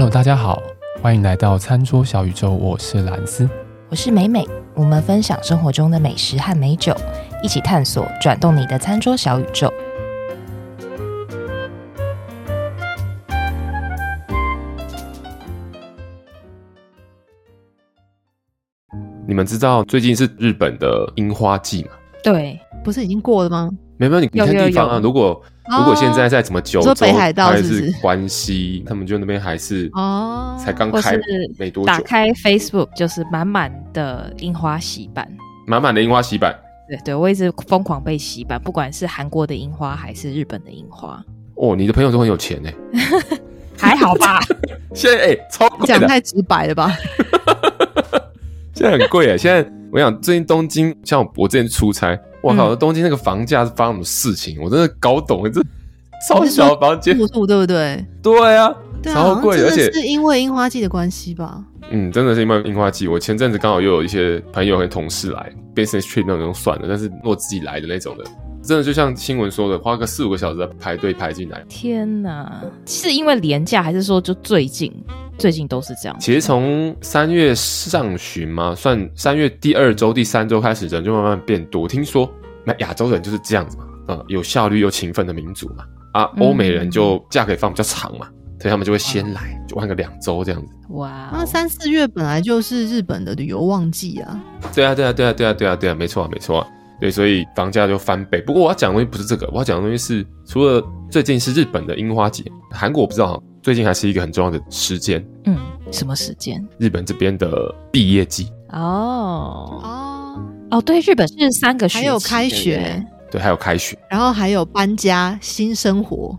Hello，大家好，欢迎来到餐桌小宇宙，我是兰斯，我是美美，我们分享生活中的美食和美酒，一起探索转动你的餐桌小宇宙。你们知道最近是日本的樱花季吗？对，不是已经过了吗？没有，你你看地方啊，如果如果现在在什么九州北海道还是关西，他们就那边还是哦，才刚开没多久，打开 Facebook 就是满满的樱花洗版，满满的樱花洗版。对对，我一直疯狂被洗版，不管是韩国的樱花还是日本的樱花。哦，你的朋友都很有钱哎，还好吧？现在哎，超贵，讲太直白了吧？现在很贵哎，现在我想最近东京，像我之前出差。我靠！东京那个房价是发生什么事情？我真的搞懂了，这超小的房间，住宿对不对？对啊，超贵，而且是因为樱花季的关系吧？嗯，真的是因为樱花季。我前阵子刚好又有一些朋友和同事来，business trip 那种算了，但是如果自己来的那种的，真的就像新闻说的，花个四五个小时在排队排进来。天哪！是因为廉价，还是说就最近？最近都是这样。其实从三月上旬嘛，算三月第二周、第三周开始，人就慢慢变多。听说那亚洲人就是这样子嘛，嗯，有效率又勤奋的民族嘛。啊，欧美人就假可以放比较长嘛，所以他们就会先来，就玩个两周这样子。哇，那三四月本来就是日本的旅游旺季啊。对啊，对啊，对啊，对啊，对啊，对啊，没错啊，没错啊。对，所以房价就翻倍。不过我要讲的东西不是这个，我要讲的东西是，除了最近是日本的樱花节，韩国我不知道。最近还是一个很重要的时间，嗯，什么时间？日本这边的毕业季。哦哦哦，对，日本是三个学期，还有开学，对，对，对，还有开学，然后还有搬家、新生活，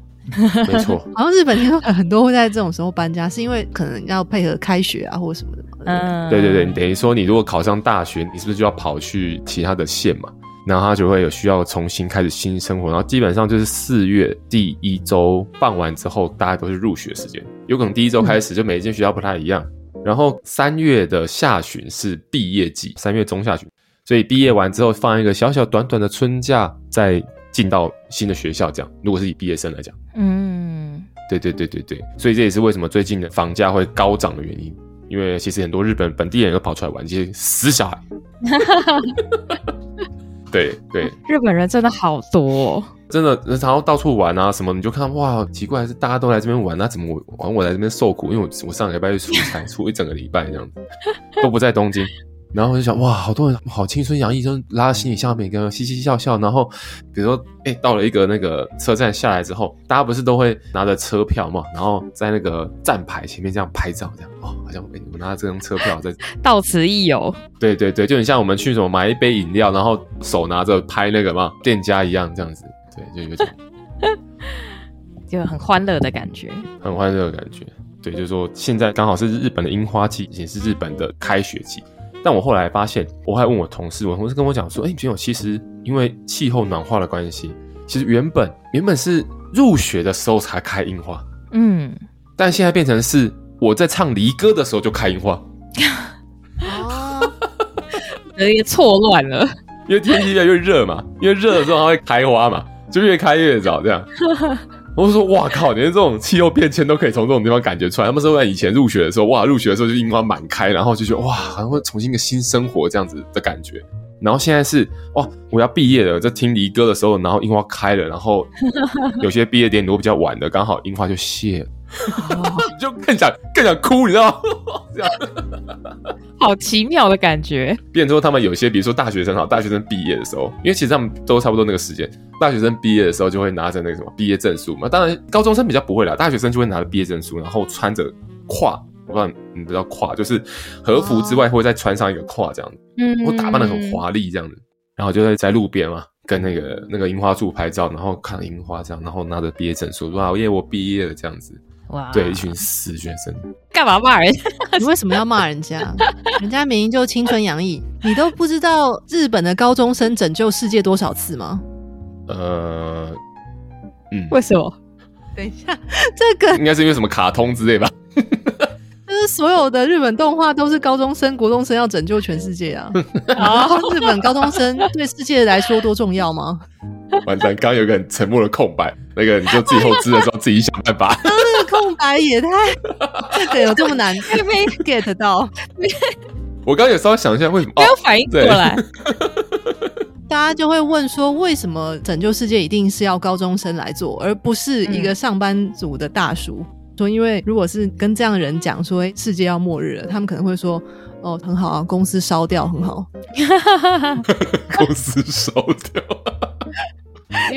没错。好像日本听说很多会在这种时候搬家，是因为可能要配合开学啊，或者什么的嘛。嗯，对对对，你等于说你如果考上大学，你是不是就要跑去其他的县嘛？然后他就会有需要重新开始新生活，然后基本上就是四月第一周办完之后，大家都是入学时间，有可能第一周开始就每一间学校不太一样。嗯、然后三月的下旬是毕业季，三月中下旬，所以毕业完之后放一个小小短短的春假，再进到新的学校。这样，如果是以毕业生来讲，嗯，对对对对对，所以这也是为什么最近的房价会高涨的原因，因为其实很多日本本地人都跑出来玩，这些死小孩。对对，日本人真的好多，哦，真的，然后到处玩啊什么，你就看到哇，奇怪，是大家都来这边玩，那怎么我玩我来这边受苦？因为我我上个礼拜去出差，出一整个礼拜这样子，都不在东京。然后我就想，哇，好多人好青春洋溢，就拉着行李箱，每个人嘻嘻笑笑。然后，比如说，哎，到了一个那个车站下来之后，大家不是都会拿着车票嘛，然后在那个站牌前面这样拍照，这样哦，好像哎，我拿着这张车票在 到此一游。对对对，就很像我们去什么买一杯饮料，然后手拿着拍那个嘛店家一样，这样子，对，就有种 就很欢乐的感觉，很欢乐的感觉。对，就是说现在刚好是日本的樱花季，也是日本的开学季。但我后来发现，我还问我同事，我同事跟我讲说：“哎、欸，觉得其实因为气候暖化的关系，其实原本原本是入学的时候才开樱花，嗯，但现在变成是我在唱离歌的时候就开樱花，哦，有点错乱了，因为天气越来越热嘛，因为热的时候它会开花嘛，就越开越早这样。”我就说：“哇靠！连这种气候变迁都可以从这种地方感觉出来。他们说在以前入学的时候，哇，入学的时候就樱花满开，然后就觉得哇，好像会重新一个新生活这样子的感觉。然后现在是哇，我要毕业了，在听离歌的时候，然后樱花开了，然后有些毕业典礼都比较晚的，刚好樱花就谢了，就更想更想哭，你知道吗？这样，好奇妙的感觉。变成说他们有些，比如说大学生哈，大学生毕业的时候，因为其实他们都差不多那个时间。”大学生毕业的时候就会拿着那个什么毕业证书嘛，当然高中生比较不会啦，大学生就会拿着毕业证书，然后穿着胯，我不知道你知道褂，就是和服之外会再穿上一个胯这样子，嗯，会打扮的很华丽这样子，然后就会在路边嘛，跟那个那个樱花树拍照，然后看樱花这样，然后拿着毕业证书，哇，耶，我毕业了这样子，哇，对，一群死学生，干嘛骂人？你为什么要骂人家？人家明明就青春洋溢，你都不知道日本的高中生拯救世界多少次吗？呃，嗯，为什么？等一下，这个应该是因为什么卡通之类吧？就是所有的日本动画都是高中生、国中生要拯救全世界啊！啊，日本高中生对世界来说多重要吗？完蛋，刚刚有个很沉默的空白。那个你就自己后知的时候自己想办法。这个空白也太，这个有这么难没 get 到？我刚刚也稍微想一下，为什么没有反应过来？大家就会问说，为什么拯救世界一定是要高中生来做，而不是一个上班族的大叔？嗯、说，因为如果是跟这样的人讲说，哎，世界要末日了，他们可能会说，哦，很好啊，公司烧掉很好，公司烧掉，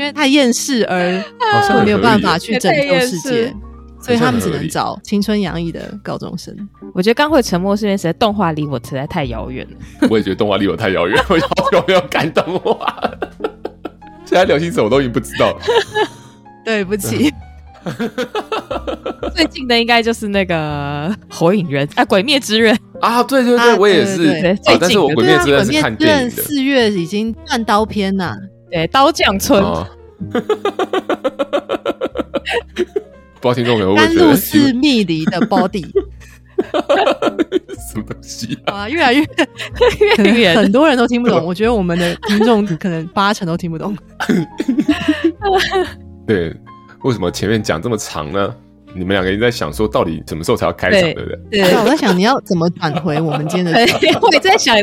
因为太厌世而 没有办法去拯救世界。所以他们只能找青春洋溢的高中生。我觉得刚会沉默是因为实在动画离我实在太遥远了。我也觉得动画离我太遥远，我好久没有看动画。现在流行什么我都已经不知道了。对不起。最近的应该就是那个《火影忍》啊，《鬼灭之刃》啊，对对对，我也是。但是我《鬼灭之刃》是看电影的。四月已经断刀片呐，对，刀匠村。不知道听众有没有甘露寺蜜梨的 body，什么东西啊？越来越越远，很多人都听不懂。我觉得我们的听众可能八成都听不懂。对，为什么前面讲这么长呢？你们两个人在想说，到底什么时候才要开场，对不对？对，我在想你要怎么转回我们今天的。我也在想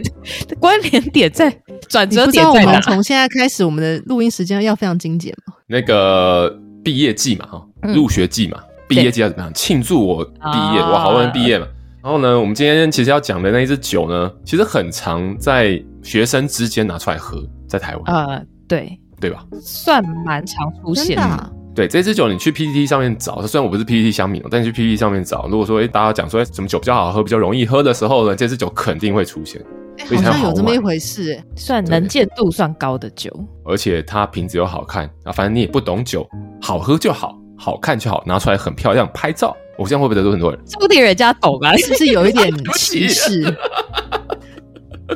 关联点在转折点在哪？我们从现在开始，我们的录音时间要非常精简吗？那个。毕业季嘛，哈，入学季嘛，毕、嗯、业季要怎么样庆祝我毕业？我、好不容易毕业嘛。然后呢，我们今天其实要讲的那一支酒呢，其实很常在学生之间拿出来喝，在台湾。呃，对，对吧？算蛮常出现的、啊。对，这支酒你去 PPT 上面找，虽然我不是 PPT 香民，但你去 PTT 上面找，如果说哎，大家讲说哎，什么酒比较好喝，比较容易喝的时候呢，这支酒肯定会出现。好像有这么一回事，哎，算能见度算高的酒，而且它瓶子又好看啊，反正你也不懂酒，好喝就好，好看就好，拿出来很漂亮，拍照，我这样会不会得罪很多人？说不定人家懂啊，是不是有一点 歧视？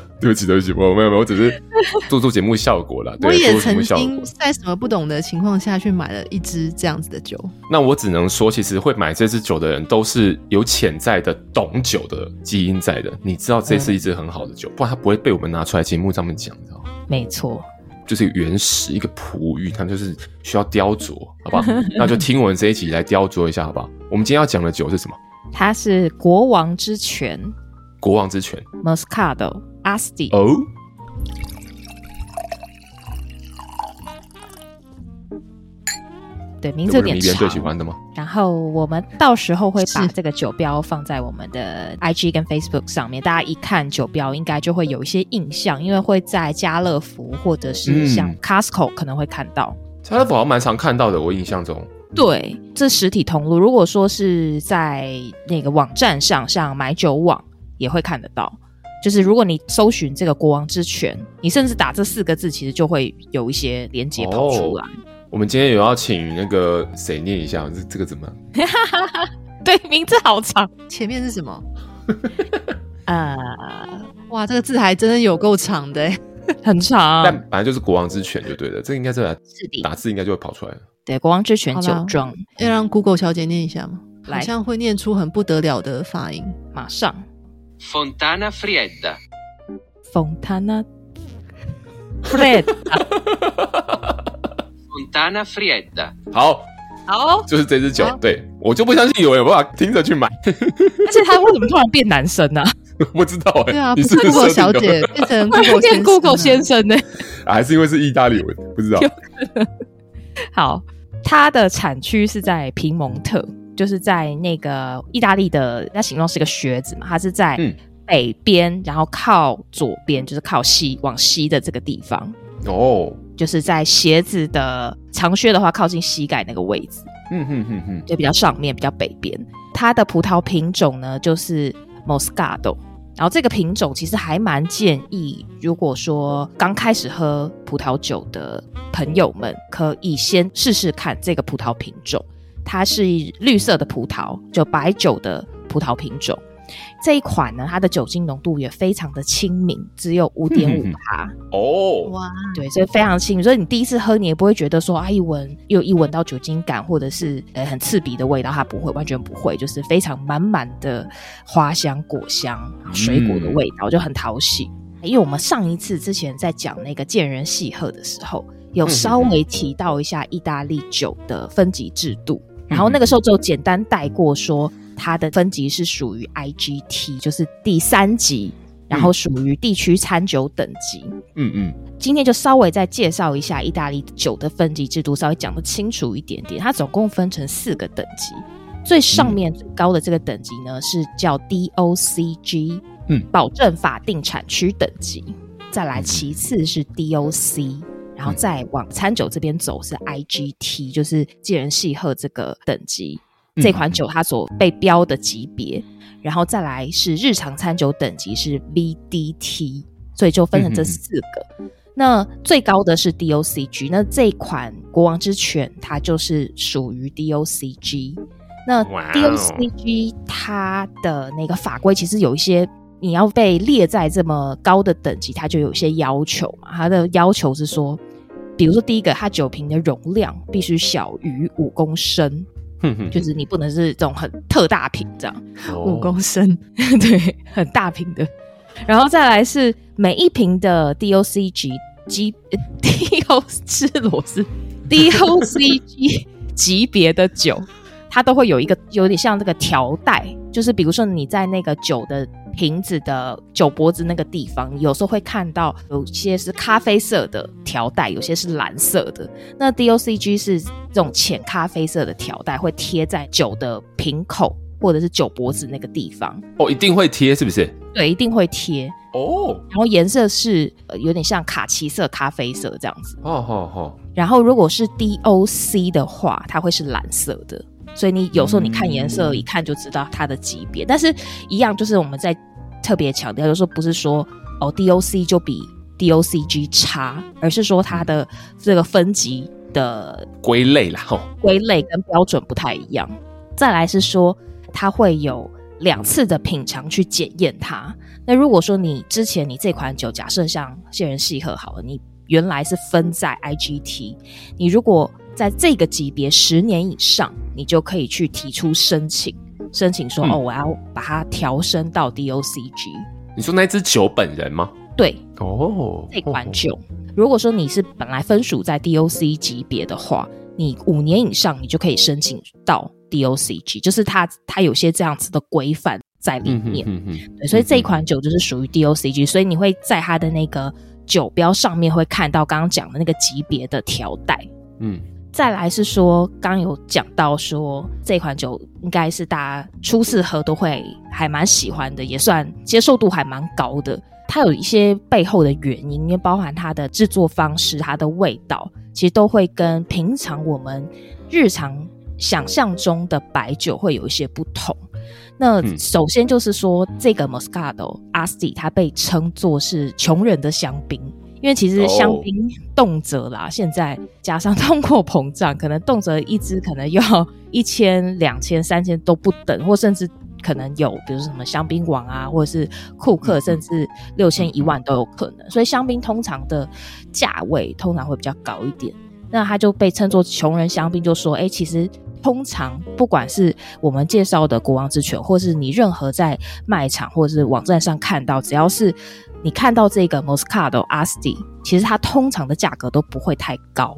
对不起，对不起，我没有没有，我只是 做做节目效果了。我也曾经在什么不懂的情况下去买了一支这样子的酒。那我只能说，其实会买这支酒的人都是有潜在的懂酒的基因在的。你知道这是一支很好的酒，嗯、不然它不会被我们拿出来节目上面讲，知道吗？没错，就是原始一个璞玉，它就是需要雕琢，好不好？那就听我们这一集来雕琢一下，好不好？我们今天要讲的酒是什么？它是国王之泉。国王之泉，Moscato Asti。哦，对，名字有点长。最喜欢的吗？然后我们到时候会把这个酒标放在我们的 IG 跟 Facebook 上面，大家一看酒标应该就会有一些印象，因为会在家乐福或者是像 Costco 可能会看到。嗯、家乐福好像蛮常看到的，我印象中。对，这实体通路。如果说是在那个网站上，像买酒网。也会看得到，就是如果你搜寻这个“国王之泉”，你甚至打这四个字，其实就会有一些连接跑出来。哦。我们今天有要请那个谁念一下，这这个怎么？对，名字好长，前面是什么？呃，哇，这个字还真的有够长的，很长。但本来就是“国王之泉”就对了，这个应该是打字应该就会跑出来了。对，“国王之泉”酒庄，要让 Google 小姐念一下吗？好像会念出很不得了的发音，马上。Fontana Frieda。Fontana Frieda。Fontana Frieda。好，好，就是这支酒。对，我就不相信有人有办法听着去买。而且他为什么突然变男生呢？不知道哎。对啊，不是 Google 小姐变成 Google 先生呢？还是因为是意大利文？不知道。好，它的产区是在皮蒙特。就是在那个意大利的，那形状是一个靴子嘛，它是在北边，嗯、然后靠左边，就是靠西往西的这个地方。哦，就是在鞋子的长靴的话，靠近膝盖那个位置。嗯哼哼哼，就比较上面，比较北边。它的葡萄品种呢，就是 Moscato。然后这个品种其实还蛮建议，如果说刚开始喝葡萄酒的朋友们，可以先试试看这个葡萄品种。它是绿色的葡萄，就白酒的葡萄品种。这一款呢，它的酒精浓度也非常的亲民，只有五点五趴。哦，哇，对，所以非常亲民。所以你第一次喝，你也不会觉得说啊，一闻又一闻到酒精感，或者是呃很刺鼻的味道，它不会，完全不会，就是非常满满的花香、果香、水果的味道，就很讨喜。因为我们上一次之前在讲那个见人细喝的时候。有稍微提到一下意大利酒的分级制度，然后那个时候就简单带过说它的分级是属于 IGT，就是第三级，然后属于地区餐酒等级。嗯嗯，今天就稍微再介绍一下意大利酒的分级制度，稍微讲的清楚一点点。它总共分成四个等级，最上面最高的这个等级呢是叫 DOCG，嗯，保证法定产区等级。再来，其次是 DOC，然后再往餐酒这边走是 IGT，就是寄人细喝这个等级，这款酒它所被标的级别。然后再来是日常餐酒等级是 VDT，所以就分成这四个。那最高的是 DOCG，那这款国王之犬它就是属于 DOCG。那 DOCG 它的那个法规其实有一些。你要被列在这么高的等级，它就有一些要求嘛。它的要求是说，比如说第一个，它酒瓶的容量必须小于五公升，就是你不能是这种很特大瓶这样，五公升，对，很大瓶的。然后再来是每一瓶的 DOCG 级 DO 吃螺丝 DOCG 级别的酒，它都会有一个有点像这个条带，就是比如说你在那个酒的。瓶子的酒脖子那个地方，你有时候会看到有些是咖啡色的条带，有些是蓝色的。那 DOCG 是这种浅咖啡色的条带，会贴在酒的瓶口或者是酒脖子那个地方。哦，一定会贴，是不是？对，一定会贴。哦，然后颜色是有点像卡其色、咖啡色这样子。哦哦哦。然后如果是 DOC 的话，它会是蓝色的。所以你有时候你看颜色，一看就知道它的级别，嗯、但是一样就是我们在特别强调，就是说不是说哦 DOC 就比 DOCG 差，而是说它的这个分级的归类啦，吼，归类跟标准不太一样。再来是说它会有两次的品尝去检验它。那如果说你之前你这款酒，假设像杏仁细喝好了，你原来是分在 IGT，你如果在这个级别十年以上，你就可以去提出申请，申请说、嗯、哦，我要把它调升到 DOCG。你说那只酒本人吗？对，哦，这款酒，如果说你是本来分属在 DOC 级别的话，你五年以上你就可以申请到 DOCG，就是它它有些这样子的规范在里面。嗯、哼哼哼对，所以这一款酒就是属于 DOCG，所以你会在它的那个酒标上面会看到刚刚讲的那个级别的条带。嗯。再来是说，刚有讲到说这款酒应该是大家初次喝都会还蛮喜欢的，也算接受度还蛮高的。它有一些背后的原因，因为包含它的制作方式、它的味道，其实都会跟平常我们日常想象中的白酒会有一些不同。那首先就是说，这个 Moscato Asti 它被称作是穷人的香槟。因为其实香槟动辄啦，oh. 现在加上 通货膨胀，可能动辄一支可能要一千、两千、三千都不等，或甚至可能有，比如说什么香槟王啊，或者是库克，甚至六千、一万都有可能。所以香槟通常的价位通常会比较高一点，那它就被称作穷人香槟，就说，哎，其实通常不管是我们介绍的国王之犬，或是你任何在卖场或者是网站上看到，只要是。你看到这个 Moscato Asti，其实它通常的价格都不会太高，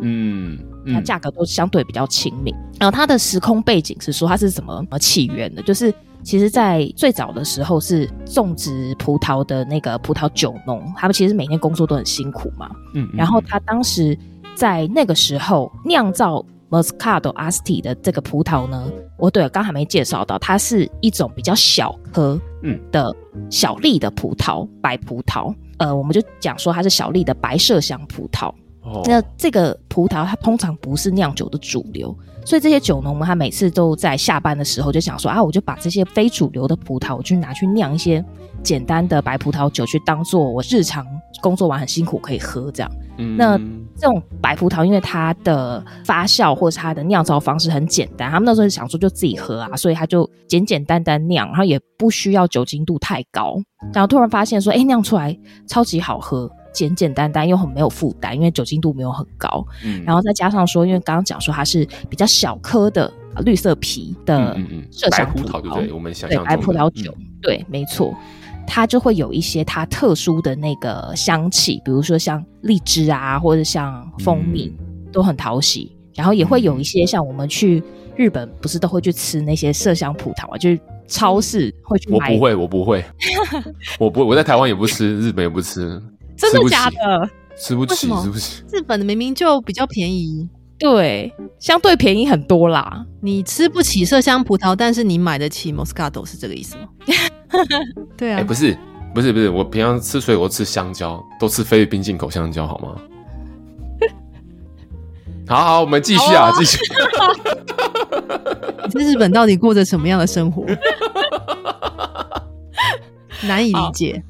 嗯，嗯，它价格都相对比较亲民。然后它的时空背景是说它是怎么起源的？就是其实，在最早的时候是种植葡萄的那个葡萄酒农，他们其实每天工作都很辛苦嘛，嗯，嗯，然后他当时在那个时候酿造。Moscato Asti 的这个葡萄呢，我对了，刚还没介绍到，它是一种比较小颗嗯的小粒的葡萄，白葡萄。呃，我们就讲说它是小粒的白麝香葡萄。哦，那这个葡萄它通常不是酿酒的主流，所以这些酒农们他每次都在下班的时候就想说啊，我就把这些非主流的葡萄，我去拿去酿一些简单的白葡萄酒，去当做我日常工作完很辛苦可以喝这样。嗯，那这种白葡萄因为它的发酵或是它的酿造方式很简单，他们那时候想说就自己喝啊，所以他就简简单单酿，然后也不需要酒精度太高，然后突然发现说，哎，酿出来超级好喝。简简单单又很没有负担，因为酒精度没有很高，嗯，然后再加上说，因为刚刚讲说它是比较小颗的绿色皮的麝香葡萄，对，我们想象对白葡萄酒，嗯、对，没错。它就会有一些它特殊的那个香气，比如说像荔枝啊，或者像蜂蜜，嗯、都很讨喜。然后也会有一些像我们去日本，不是都会去吃那些麝香葡萄啊，就是超市会去买。我不会，我不会，我不，我在台湾也不吃，日本也不吃，真的假的？吃不起，吃不起。日本的明明就比较便宜，对，相对便宜很多啦。你吃不起麝香葡萄，但是你买得起 Moscato，是这个意思吗？对啊，哎、欸，不是，不是，不是，我平常吃水果吃香蕉，都吃菲律宾进口香蕉，好吗？好好，我们继续啊，继、oh! 续。你在日本到底过着什么样的生活？难以理解。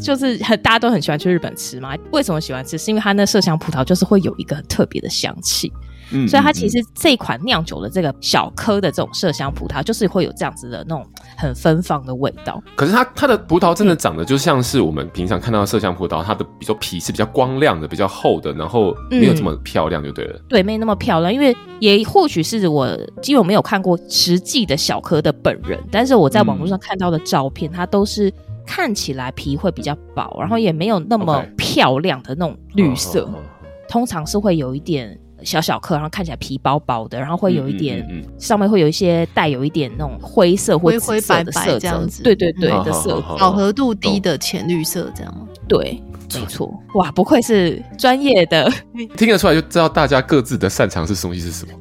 就是很大家都很喜欢去日本吃嘛？为什么喜欢吃？是因为它那麝香葡萄就是会有一个很特别的香气。嗯，所以它其实这款酿酒的这个小颗的这种麝香葡萄，就是会有这样子的那种很芬芳的味道。可是它它的葡萄真的长得就像是我们平常看到的麝香葡萄，它的比如说皮是比较光亮的、比较厚的，然后没有这么漂亮，就对了、嗯。对，没那么漂亮，因为也或许是我基本没有看过实际的小颗的本人，但是我在网络上看到的照片，嗯、它都是看起来皮会比较薄，然后也没有那么漂亮的那种绿色，嗯、通常是会有一点。小小颗，然后看起来皮薄薄的，然后会有一点，嗯嗯嗯、上面会有一些带有一点那种灰色或灰白的色这样子，对对对的色，饱和度低的浅绿色这样？对，没错。哇，不愧是专业的，听得出来就知道大家各自的擅长是东西是什么。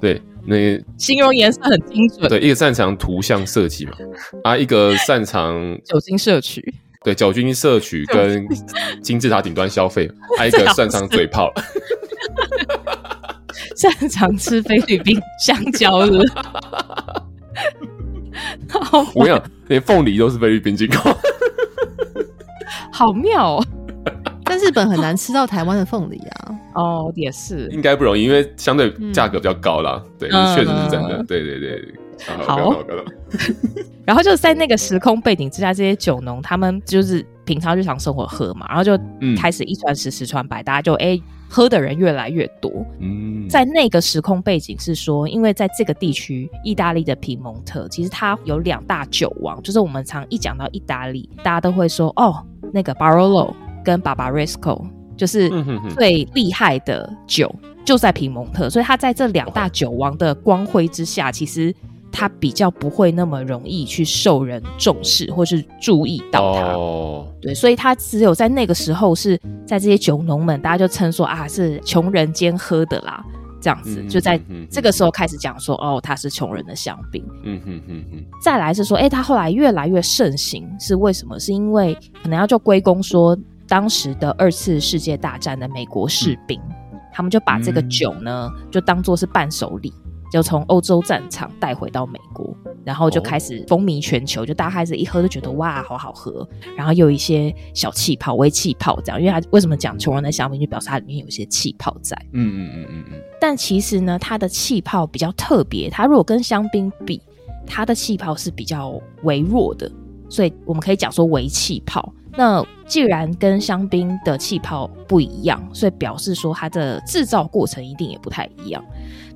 对，那形容颜色很精准。对，一个擅长图像设计嘛，啊，一个擅长酒精摄取，对，酒精摄取跟金字塔顶端消费，还有一个 擅长嘴炮。擅长吃菲律宾香蕉的，我跟你讲，连凤梨都是菲律宾进口，好妙哦！但日本很难吃到台湾的凤梨啊。哦，也是，应该不容易，因为相对价格比较高啦。嗯、对，确实是真的。对对对，好。然后就是在那个时空背景之下，这些酒农他们就是平常日常生活喝嘛，然后就开始一传十，十传百，大家就哎。欸喝的人越来越多。嗯，在那个时空背景是说，因为在这个地区，意大利的皮蒙特其实它有两大酒王，就是我们常一讲到意大利，大家都会说哦，那个 Barolo 跟 Barbaresco 就是最厉害的酒就在皮蒙特，所以它在这两大酒王的光辉之下，其实。他比较不会那么容易去受人重视，或是注意到他。Oh. 对，所以他只有在那个时候是在这些酒农们，大家就称说啊，是穷人间喝的啦，这样子，mm -hmm. 就在这个时候开始讲说哦，他是穷人的香槟。嗯哼哼哼。再来是说，哎、欸，他后来越来越盛行，是为什么？是因为可能要就归功说当时的二次世界大战的美国士兵，mm -hmm. 他们就把这个酒呢，就当做是伴手礼。就从欧洲战场带回到美国，然后就开始风靡全球。就大家开始一喝就觉得哇，好好喝。然后有一些小气泡、微气泡这样，因为它为什么讲穷人的香槟，就表示它里面有一些气泡在。嗯嗯嗯嗯嗯。但其实呢，它的气泡比较特别。它如果跟香槟比，它的气泡是比较微弱的，所以我们可以讲说微气泡。那既然跟香槟的气泡不一样，所以表示说它的制造过程一定也不太一样。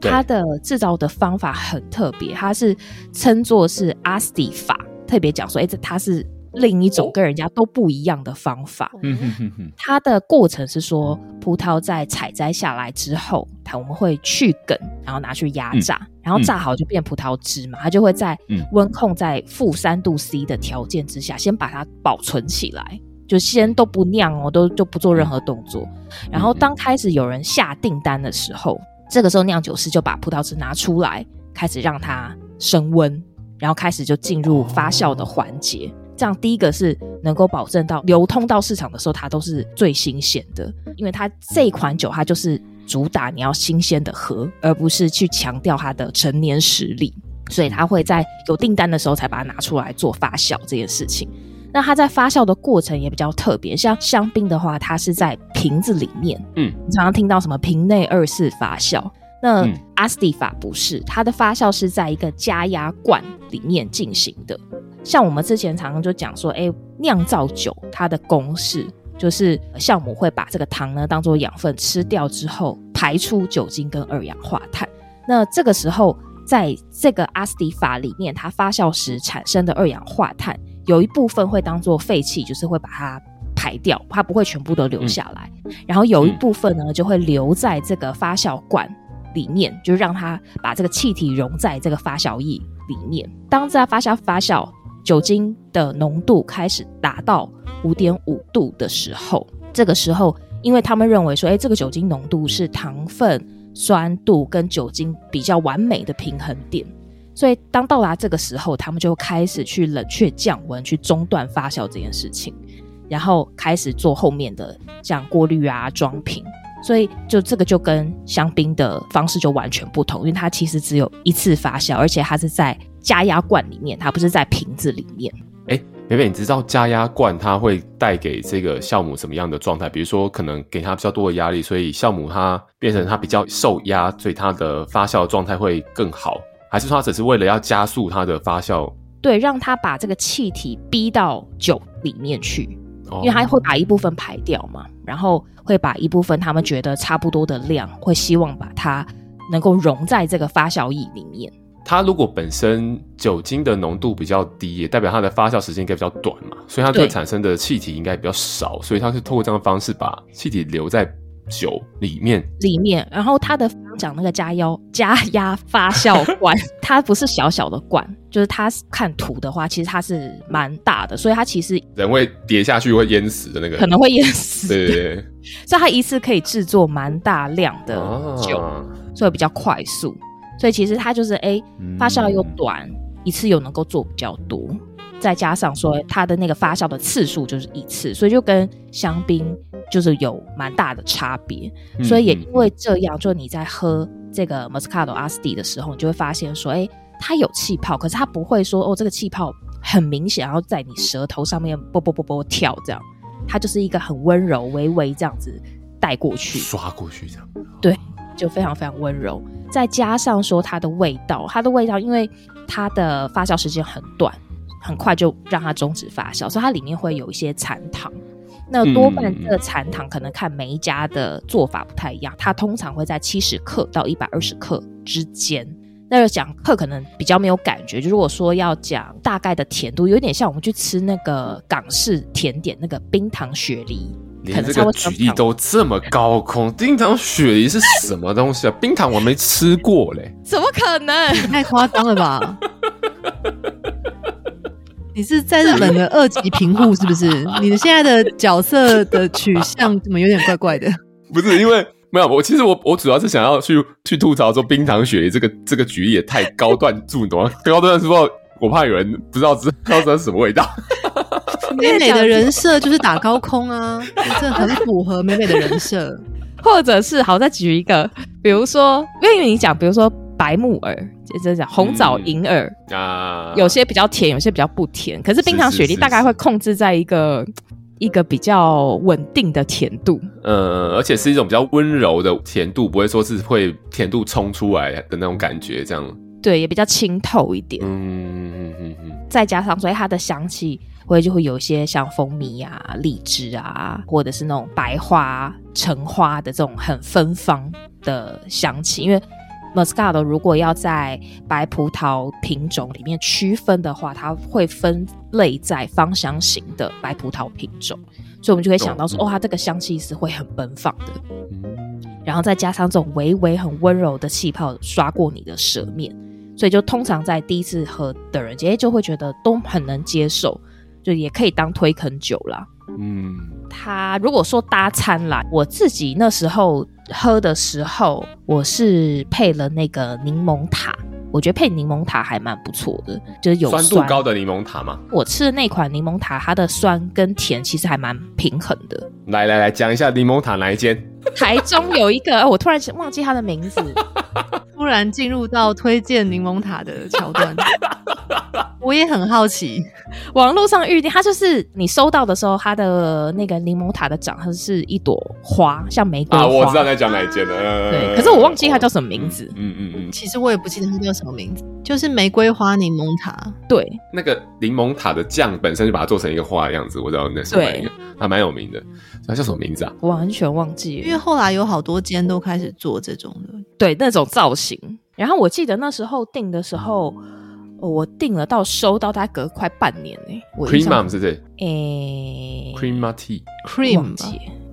它的制造的方法很特别，它是称作是阿斯蒂法，特别讲说，哎，这它是另一种跟人家都不一样的方法。嗯哼哼哼。它的过程是说，葡萄在采摘下来之后，它我们会去梗，然后拿去压榨，嗯，然后榨好就变葡萄汁嘛，它就会在温控在负三度 C 的条件之下，先把它保存起来，就先都不酿哦，都就不做任何动作。然后当开始有人下订单的时候。这个时候，酿酒师就把葡萄汁拿出来，开始让它升温，然后开始就进入发酵的环节。这样，第一个是能够保证到流通到市场的时候，它都是最新鲜的，因为它这款酒，它就是主打你要新鲜的喝，而不是去强调它的陈年实力。所以，它会在有订单的时候才把它拿出来做发酵这件事情。那它在发酵的过程也比较特别，像香槟的话，它是在瓶子里面，嗯，你常常听到什么瓶内二次发酵，那阿斯蒂法不是，它的发酵是在一个加压罐里面进行的。像我们之前常常就讲说，哎，酿造酒它的公式就是酵母会把这个糖呢当做养分吃掉之后，排出酒精跟二氧化碳。那这个时候，在这个阿斯蒂法里面，它发酵时产生的二氧化碳。有一部分会当做废气，就是会把它排掉，它不会全部都留下来。嗯、然后有一部分呢，就会留在这个发酵罐里面，就让它把这个气体溶在这个发酵液里面。当在发酵发酵，酒精的浓度开始达到五点五度的时候，这个时候，因为他们认为说，哎，这个酒精浓度是糖分、酸度跟酒精比较完美的平衡点。所以，当到达这个时候，他们就开始去冷却降温，去中断发酵这件事情，然后开始做后面的像过滤啊、装瓶。所以，就这个就跟香槟的方式就完全不同，因为它其实只有一次发酵，而且它是在加压罐里面，它不是在瓶子里面。哎，美美，你知道加压罐它会带给这个酵母什么样的状态？比如说，可能给它比较多的压力，所以酵母它变成它比较受压，所以它的发酵状态会更好。还是说它只是为了要加速它的发酵？对，让它把这个气体逼到酒里面去，哦、因为它会把一部分排掉嘛，然后会把一部分他们觉得差不多的量，会希望把它能够融在这个发酵液里面。它如果本身酒精的浓度比较低，也代表它的发酵时间应该比较短嘛，所以它会产生的气体应该比较少，所以它是透过这样的方式把气体留在。酒里面，里面，然后它的讲那个加压加压发酵罐，它不是小小的罐，就是它看图的话，其实它是蛮大的，所以它其实人会跌下去会淹死的那个，可能会淹死。对，对，对，所以它一次可以制作蛮大量的酒，啊、所以比较快速。所以其实它就是哎，发酵又短，嗯、一次又能够做比较多，再加上说它的那个发酵的次数就是一次，所以就跟香槟。就是有蛮大的差别，所以也因为这样，就你在喝这个 Moscato Asti 的时候，你就会发现说，哎，它有气泡，可是它不会说哦，这个气泡很明显，然后在你舌头上面啵啵啵啵跳这样，它就是一个很温柔，微微这样子带过去，刷过去这样，对，就非常非常温柔。再加上说它的味道，它的味道，因为它的发酵时间很短，很快就让它终止发酵，所以它里面会有一些残糖。那多半这个残糖可能看每一家的做法不太一样，它通常会在七十克到一百二十克之间。那个讲克可能比较没有感觉，就如果说要讲大概的甜度，有点像我们去吃那个港式甜点那个冰糖雪梨，连这个举例都这么高空。冰糖雪梨是什么东西啊？冰糖我没吃过嘞，怎么可能？太夸张了吧！你是在日本的二级贫户是不是？你的现在的角色的取向怎么有点怪怪的？不是因为没有我，其实我我主要是想要去去吐槽说冰糖雪梨这个这个举例也太高段住懂了，高段是不？我怕有人不知道知道这是什么味道。美美的人设就是打高空啊，这很符合美美的人设。或者是好，再举一个，比如说，因为你讲，比如说。白木耳，就是讲红枣银耳、嗯、啊，有些比较甜，有些比较不甜。可是冰糖雪梨大概会控制在一个一个比较稳定的甜度，嗯，而且是一种比较温柔的甜度，不会说是会甜度冲出来的那种感觉，这样对，也比较清透一点。嗯嗯嗯嗯嗯，再加上所以它的香气会就会有一些像蜂蜜啊、荔枝啊，或者是那种白花、橙花的这种很芬芳的香气，因为。Moscato 如果要在白葡萄品种里面区分的话，它会分类在芳香型的白葡萄品种，所以我们就可以想到说，哦，它这个香气是会很奔放的，然后再加上这种微微很温柔的气泡刷过你的舌面，所以就通常在第一次喝的人，直接就会觉得都很能接受，就也可以当推坑酒啦。嗯，它如果说搭餐啦，我自己那时候。喝的时候，我是配了那个柠檬塔，我觉得配柠檬塔还蛮不错的，就是有酸，酸度高的柠檬塔吗？我吃的那款柠檬塔，它的酸跟甜其实还蛮平衡的。来来来，讲一下柠檬塔哪一间？台中有一个，我突然忘记它的名字，突然进入到推荐柠檬塔的桥段。我也很好奇，网络上预定，它就是你收到的时候，它的那个柠檬塔的长，它是一朵花，像玫瑰花。啊，我知道在讲哪一件了。啊、对，可是我忘记它叫什么名字。嗯嗯嗯，嗯嗯其实我也不记得它叫什么名字，就是玫瑰花柠檬塔。对，那个柠檬塔的酱本身就把它做成一个花的样子，我知道那是哪一个，还蛮有名的。它叫什么名字啊？我完全忘记了，因为后来有好多间都开始做这种的，对那种造型。然后我记得那时候订的时候。哦，我订了到收到大概隔快半年呢。Cream Mom 是这？诶，Cream Tea，Cream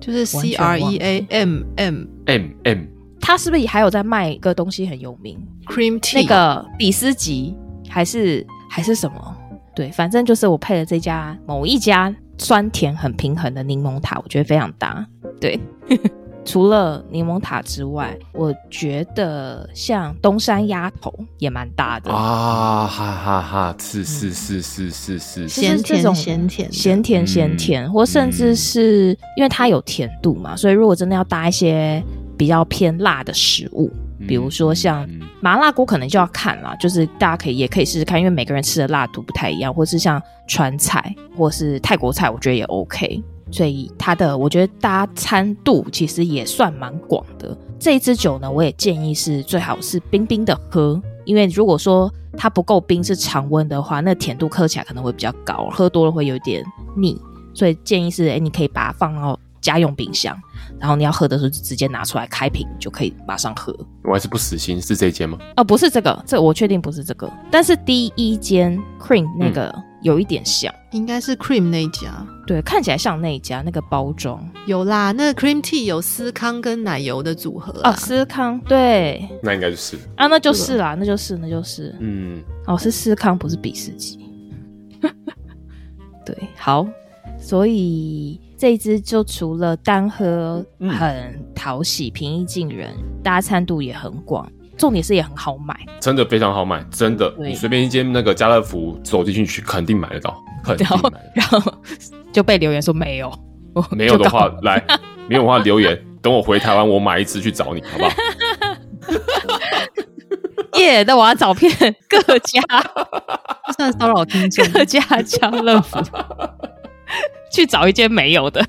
就是 C R E A M M M M。他是不是还有在卖一个东西很有名？Cream Tea，那个比斯吉还是还是什么？对，反正就是我配了这家某一家酸甜很平衡的柠檬塔，我觉得非常搭。对。除了柠檬塔之外，我觉得像东山鸭头也蛮大的。啊！哈哈哈，是是是是是是，咸甜咸甜咸甜咸甜，或甚至是因为它有甜度嘛，所以如果真的要搭一些比较偏辣的食物，比如说像麻辣锅，可能就要看啦，就是大家可以也可以试试看，因为每个人吃的辣度不太一样，或是像川菜或是泰国菜，我觉得也 OK。所以它的，我觉得搭餐度其实也算蛮广的。这一支酒呢，我也建议是最好是冰冰的喝，因为如果说它不够冰是常温的话，那甜度喝起来可能会比较高，喝多了会有点腻。所以建议是，哎，你可以把它放到家用冰箱，然后你要喝的时候就直接拿出来开瓶，就可以马上喝。我还是不死心，是这一间吗？哦，不是这个，这、我确定不是这个，但是第一间 Cream 那个。嗯有一点像，应该是 Cream 那一家，对，看起来像那一家那个包装。有啦。那个 Cream Tea 有司康跟奶油的组合哦，司康对，那应该就是。啊，那就是啦，那就是那就是，嗯，哦，是司康不是比斯吉，对，好，所以这一支就除了单喝很讨喜、平易近人，搭餐度也很广。重点是也很好买，真的非常好买，真的，你随便一间那个家乐福走进去，肯定买得到，肯定买得到。然后，然后就被留言说没有，没有的话来，没有的话留言，等我回台湾，我买一支去找你，好不好？耶，那我要找遍各家，算骚扰听众，各家家乐福。去找一间没有的，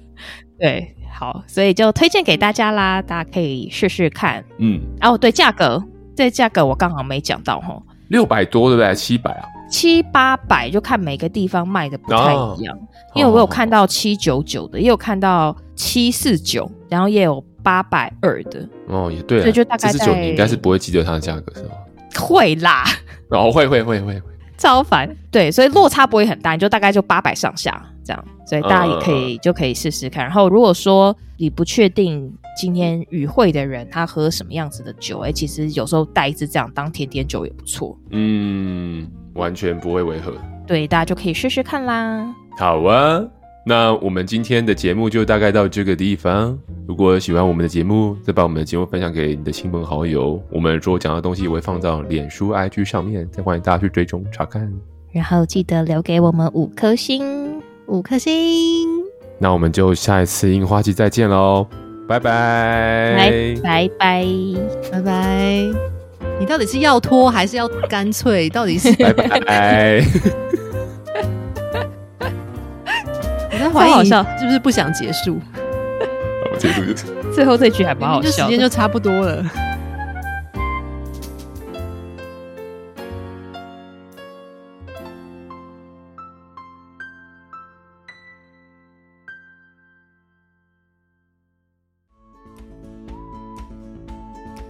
对，好，所以就推荐给大家啦，大家可以试试看，嗯，哦，对，价格。这价格我刚好没讲到哈，六百多对不对？七百啊？七八百就看每个地方卖的不太一样，哦、因为我有看到七九九的，也有看到七四九，然后也有八百二的。哦，也对，所以就大概七四九你应该是不会记得它的价格是吗？会啦，哦，会会会会会，超烦。对，所以落差不会很大，你就大概就八百上下这样，所以大家也可以、嗯、就可以试试看。然后如果说你不确定。今天与会的人他喝什么样子的酒？哎、欸，其实有时候带一支这样当甜点酒也不错。嗯，完全不会违和。对，大家就可以试试看啦。好啊，那我们今天的节目就大概到这个地方。如果喜欢我们的节目，再把我们的节目分享给你的亲朋好友。我们所讲的东西我会放到脸书、IG 上面，再欢迎大家去追踪查看。然后记得留给我们五颗星，五颗星。那我们就下一次樱花季再见喽。拜拜，拜拜，拜拜。你到底是要拖还是要干脆？到底是拜拜。在怀疑，好笑是不是不想结束？结束就最后这句还蛮好笑，时间就差不多了。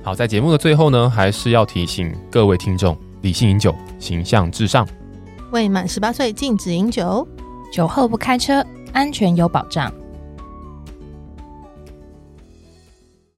好，在节目的最后呢，还是要提醒各位听众：理性饮酒，形象至上。未满十八岁禁止饮酒，酒后不开车，安全有保障。